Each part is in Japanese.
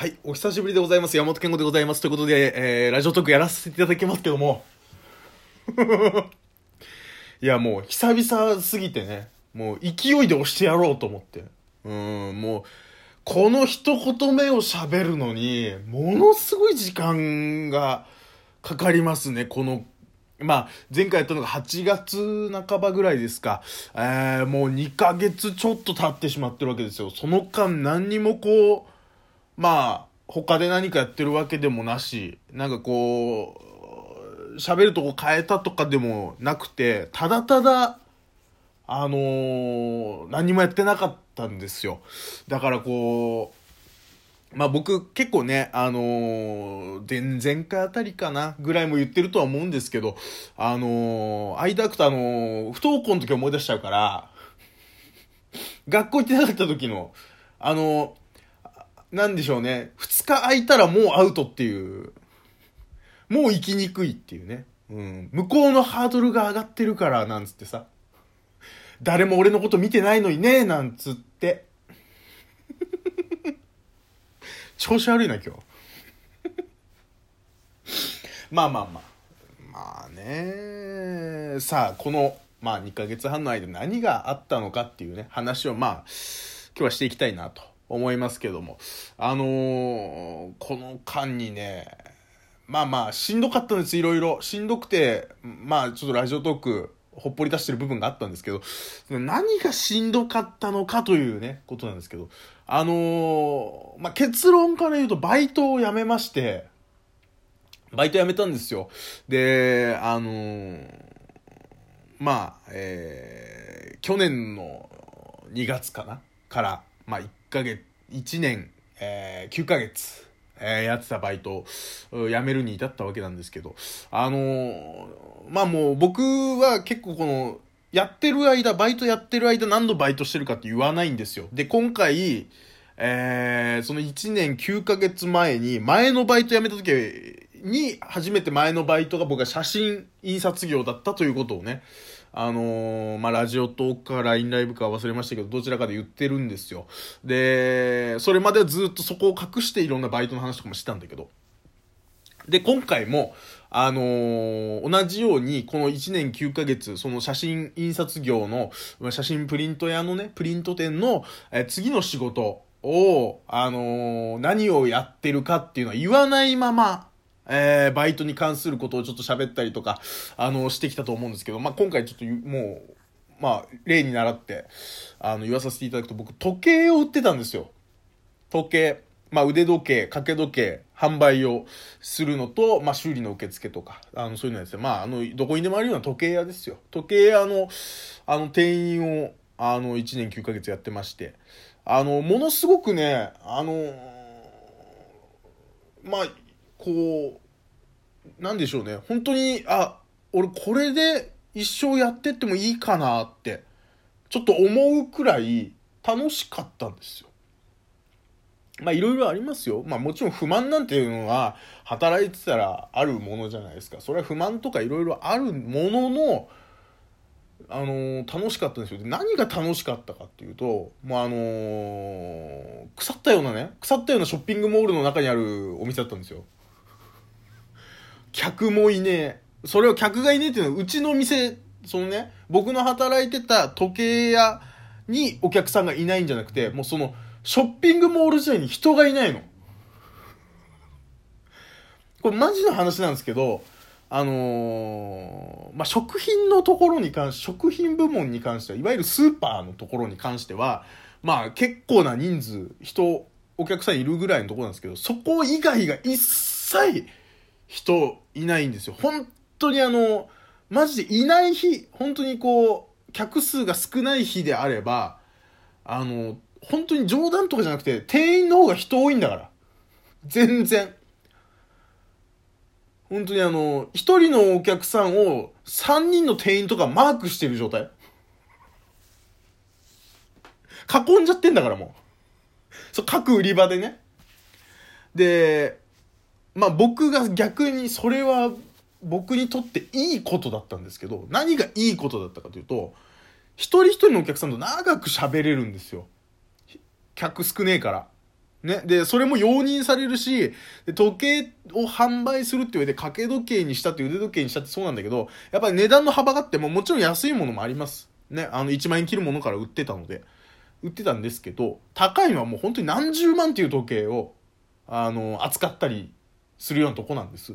はい、お久しぶりでございます。山本健吾でございます。ということで、えー、ラジオトークやらせていただきますけども。いや、もう、久々すぎてね、もう、勢いで押してやろうと思って。うん、もう、この一言目を喋るのに、ものすごい時間がかかりますね、このまあ、前回やったのが8月半ばぐらいですか。えー、もう2ヶ月ちょっと経ってしまってるわけですよ。その間何にもこう、まあ、他で何かやってるわけでもなし、なんかこう、喋るとこ変えたとかでもなくて、ただただ、あのー、何もやってなかったんですよ。だからこう、まあ僕結構ね、あのー、前々回あたりかなぐらいも言ってるとは思うんですけど、あのー、アイダクトあの、不登校の時思い出しちゃうから、学校行ってなかった時の、あのなんでしょうね、二日空いたらもうアウトっていう、もう行きにくいっていうね。うん。向こうのハードルが上がってるから、なんつってさ。誰も俺のこと見てないのにね、なんつって。調子悪いな今日まあまあまあまあねさあこのまあ2ヶ月半の間何があったのかっていうね話をまあ今日はしていきたいなと思いますけども。あのー、この間にねまあまあしんどかったんですいろいろ。しんどくてまあちょっとラジオトークほっぽり出してる部分があったんですけど、何がしんどかったのかというね、ことなんですけど、あのー、まあ、結論から言うとバイトを辞めまして、バイト辞めたんですよ。で、あのー、まあ、えー、去年の2月かなから、まあ、ヶ月、1年、えー、9ヶ月、えー、やってたバイトを辞めるに至ったわけなんですけど、あのー、まあもう僕は結構この、やってる間、バイトやってる間何度バイトしてるかって言わないんですよ。で、今回、えー、その1年9ヶ月前に、前のバイト辞めた時に、初めて前のバイトが僕は写真印刷業だったということをね、あのー、まあ、ラジオトークか LINE ライブか忘れましたけど、どちらかで言ってるんですよ。で、それまではずっとそこを隠していろんなバイトの話とかもしてたんだけど。で、今回も、あのー、同じように、この1年9ヶ月、その写真印刷業の、写真プリント屋のね、プリント店の、え次の仕事を、あのー、何をやってるかっていうのは言わないまま、えー、バイトに関することをちょっと喋ったりとか、あの、してきたと思うんですけど、まあ、今回ちょっともう、まあ、例に習って、あの、言わさせていただくと、僕、時計を売ってたんですよ。時計。まあ、腕時計、掛け時計、販売をするのと、まあ、修理の受付とか、あの、そういうのですね。まあ、あの、どこにでもあるような時計屋ですよ。時計屋の、あの、店員を、あの、1年9ヶ月やってまして、あの、ものすごくね、あの、まあ、こう、なんでしょうね。本当に、あ、俺これで一生やってってもいいかなって、ちょっと思うくらい楽しかったんですよ。まあいろいろありますよ。まあもちろん不満なんていうのは働いてたらあるものじゃないですか。それは不満とかいろいろあるものの、あのー、楽しかったんですよ。で何が楽しかったかっていうと、もうあのー、腐ったようなね、腐ったようなショッピングモールの中にあるお店だったんですよ。客もいねえ。それを客がいねえっていうのは、うちの店、そのね、僕の働いてた時計屋にお客さんがいないんじゃなくて、もうその、ショッピングモール自体に人がいないの。これマジの話なんですけど、あのー、まあ、食品のところに関し、食品部門に関しては、いわゆるスーパーのところに関しては、まあ、結構な人数、人、お客さんいるぐらいのところなんですけど、そこ以外が一切人いないんですよ。本当にあの、マジでいない日、本当にこう、客数が少ない日であれば、あの、本当に冗談とかじゃなくて、店員の方が人多いんだから。全然。本当にあの、一人のお客さんを三人の店員とかマークしてる状態。囲んじゃってんだからもう。そう、各売り場でね。で、まあ僕が逆にそれは僕にとっていいことだったんですけど、何がいいことだったかというと、一人一人のお客さんと長く喋れるんですよ。客少ねえから。ね。で、それも容認されるし、時計を販売するって上で掛け時計にしたって腕時計にしたってそうなんだけど、やっぱり値段の幅があってももちろん安いものもあります。ね。あの、1万円切るものから売ってたので、売ってたんですけど、高いのはもう本当に何十万っていう時計を、あの、扱ったりするようなとこなんです。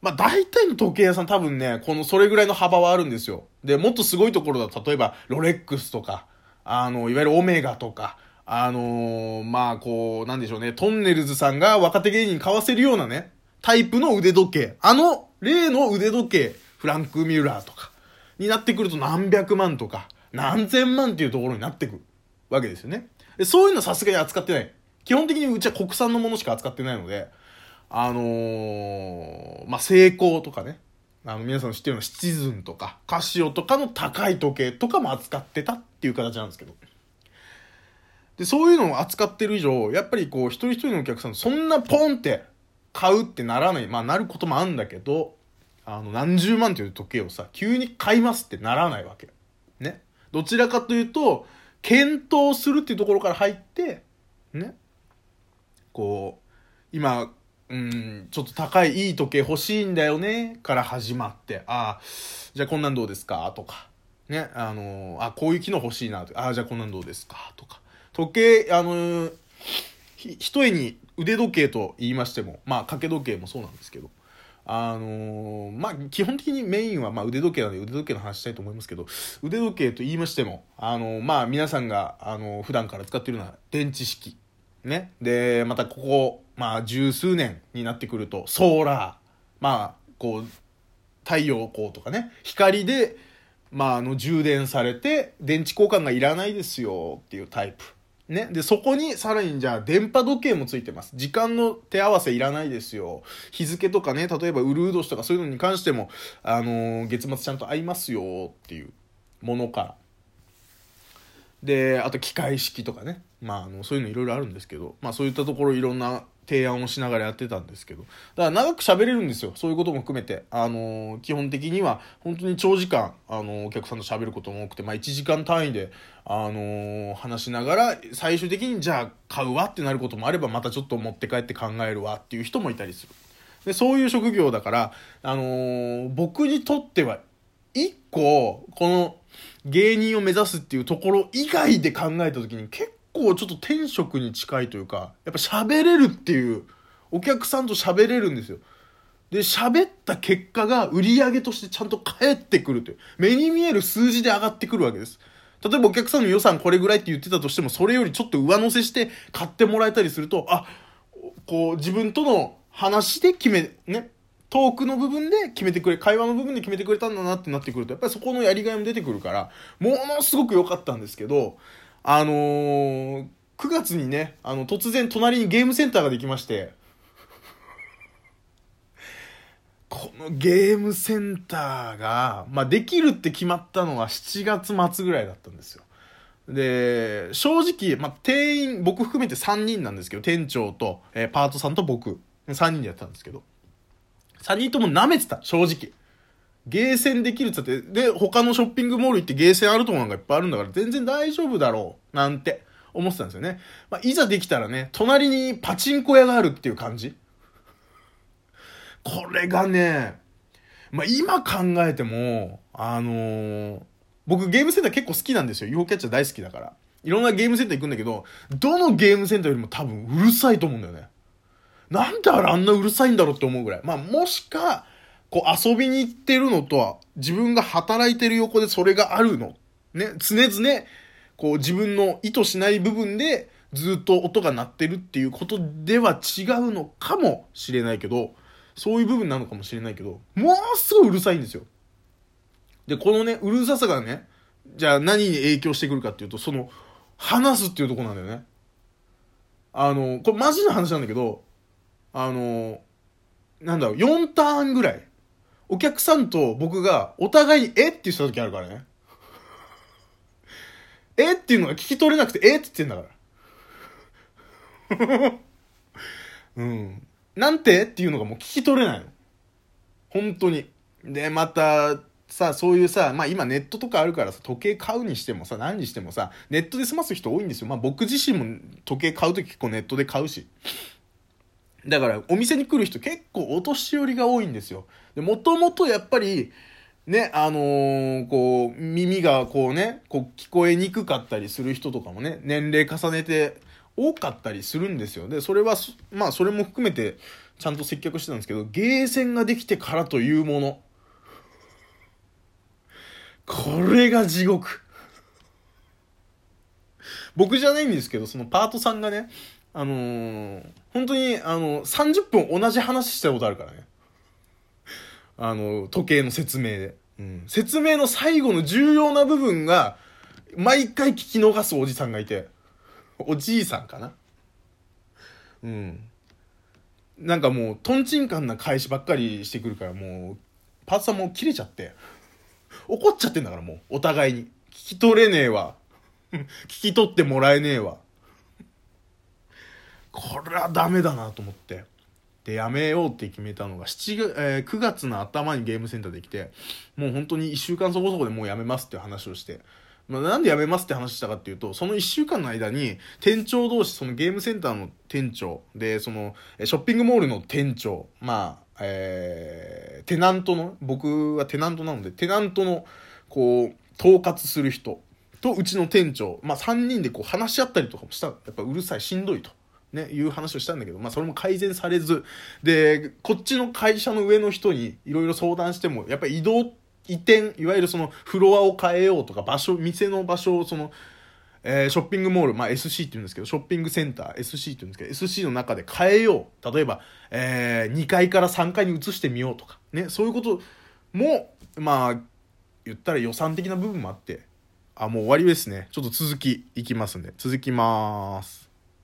まあ大体の時計屋さん多分ね、このそれぐらいの幅はあるんですよ。で、もっとすごいところだと、例えばロレックスとか、あの、いわゆるオメガとか、あのー、まあこう、なんでしょうね、トンネルズさんが若手芸人に買わせるようなね、タイプの腕時計。あの、例の腕時計、フランク・ミュラーとか、になってくると何百万とか、何千万っていうところになってくるわけですよね。でそういうのさすがに扱ってない。基本的にうちは国産のものしか扱ってないので、あのー、まあ、成功とかね、あの、皆さん知ってるようなシチズンとか、カシオとかの高い時計とかも扱ってたっていう形なんですけど。で、そういうのを扱ってる以上、やっぱりこう、一人一人のお客さん、そんなポンって買うってならない。まあ、なることもあるんだけど、あの、何十万という時計をさ、急に買いますってならないわけ。ね。どちらかというと、検討するっていうところから入って、ね。こう、今、うん、ちょっと高いいい時計欲しいんだよね、から始まって、ああ、じゃあこんなんどうですか？とか、ね、あのあ、こういう機能欲しいな、ああ、じゃあこんなんどうですか？とか。時計、あのひ、一重に腕時計と言いましても、まあ、掛け時計もそうなんですけど、あのまあ、基本的にメインは、まあ、腕時計なので腕時計の話したいと思いますけど、腕時計と言いましても、あのまあ、皆さんが、あの普段から使っているような電池式。ね。で、またここ、まあ、十数年になってくると、ソーラー。まあ、こう、太陽光とかね、光で、まあ、あの、充電されて、電池交換がいらないですよっていうタイプ。ね。で、そこにさらにじゃあ電波時計もついてます。時間の手合わせいらないですよ。日付とかね、例えばウルード氏とかそういうのに関しても、あのー、月末ちゃんと合いますよっていうものから。で、あと機械式とかね。まあ、あの、そういうのいろいろあるんですけど、まあそういったところいろんな提案をしながらやってたんですけど。だから長く喋れるんですよ。そういうことも含めて。あのー、基本的には、本当に長時間、あのー、お客さんと喋ることも多くて、まあ1時間単位で、あのー、話しながら、最終的にじゃあ買うわってなることもあれば、またちょっと持って帰って考えるわっていう人もいたりする。で、そういう職業だから、あの僕にとっては、一個、この芸人を目指すっていうところ以外で考えた時に結構構ちょっと天職に近いというか、やっぱ喋れるっていう、お客さんと喋れるんですよ。で、喋った結果が売り上げとしてちゃんと返ってくるという。目に見える数字で上がってくるわけです。例えばお客さんの予算これぐらいって言ってたとしても、それよりちょっと上乗せして買ってもらえたりすると、あ、こう自分との話で決め、ね、トークの部分で決めてくれ、会話の部分で決めてくれたんだなってなってくると、やっぱりそこのやりがいも出てくるから、ものすごく良かったんですけど、あのー、9月にね、あの、突然隣にゲームセンターができまして、このゲームセンターが、まあ、できるって決まったのは7月末ぐらいだったんですよ。で、正直、まあ、店員、僕含めて3人なんですけど、店長と、えー、パートさんと僕、3人でやったんですけど、3人とも舐めてた、正直。ゲーセンできるっつって、で、他のショッピングモール行ってゲーセンあるとこなんかいっぱいあるんだから、全然大丈夫だろう、なんて思ってたんですよね。まあ、いざできたらね、隣にパチンコ屋があるっていう感じ。これがね、まあ、今考えても、あのー、僕ゲームセンター結構好きなんですよ。UFO キャッチャー大好きだから。いろんなゲームセンター行くんだけど、どのゲームセンターよりも多分うるさいと思うんだよね。なんであれあんなうるさいんだろうって思うぐらい。まあ、もしか、こう遊びに行ってるのとは、自分が働いてる横でそれがあるの。ね、常々、こう自分の意図しない部分でずっと音が鳴ってるっていうことでは違うのかもしれないけど、そういう部分なのかもしれないけど、ものすごいうるさいんですよ。で、このね、うるささがね、じゃあ何に影響してくるかっていうと、その、話すっていうとこなんだよね。あの、これマジな話なんだけど、あの、なんだろう、4ターンぐらい。お客さんと僕がお互いにえって言ってた時あるからね。えっていうのが聞き取れなくて、えって言ってんだから。うん。なんてっていうのがもう聞き取れないの。本当に。で、また、さ、そういうさ、まあ今ネットとかあるからさ、時計買うにしてもさ、何にしてもさ、ネットで済ます人多いんですよ。まあ僕自身も時計買うとき結構ネットで買うし。だからお店に来る人結構お年寄りが多いんですよ。で、もともとやっぱり、ね、あのー、こう、耳がこうね、こう聞こえにくかったりする人とかもね、年齢重ねて多かったりするんですよ。で、それは、まあそれも含めてちゃんと接客してたんですけど、ゲーセンができてからというもの。これが地獄。僕じゃないんですけど、そのパートさんがね、あのー、本当に、あの、30分同じ話したことあるからね。あの、時計の説明で。うん。説明の最後の重要な部分が、毎回聞き逃すおじさんがいて。おじいさんかなうん。なんかもう、とんちんかんな返しばっかりしてくるから、もう、パートさんも切れちゃって。怒っちゃってんだからもう、お互いに。聞き取れねえわ。聞き取ってもらえねえわ。これはダメだなと思って。で、やめようって決めたのが、7月、えー、9月の頭にゲームセンターで来て、もう本当に1週間そこそこでもうやめますっていう話をして、まあ、なんでやめますって話したかっていうと、その1週間の間に、店長同士、そのゲームセンターの店長、で、その、ショッピングモールの店長、まあ、えー、テナントの、僕はテナントなので、テナントの、こう、統括する人とうちの店長、まあ3人でこう話し合ったりとかもした。やっぱうるさい、しんどいと。ね、いう話をしたんだけど、まあそれも改善されず、で、こっちの会社の上の人にいろいろ相談しても、やっぱり移動、移転、いわゆるそのフロアを変えようとか、場所、店の場所をその、えー、ショッピングモール、まあ SC って言うんですけど、ショッピングセンター、SC って言うんですけど、SC の中で変えよう。例えば、えー、2階から3階に移してみようとか、ね、そういうことも、まあ、言ったら予算的な部分もあって、あ、もう終わりですね。ちょっと続きいきますんで、続きまーす。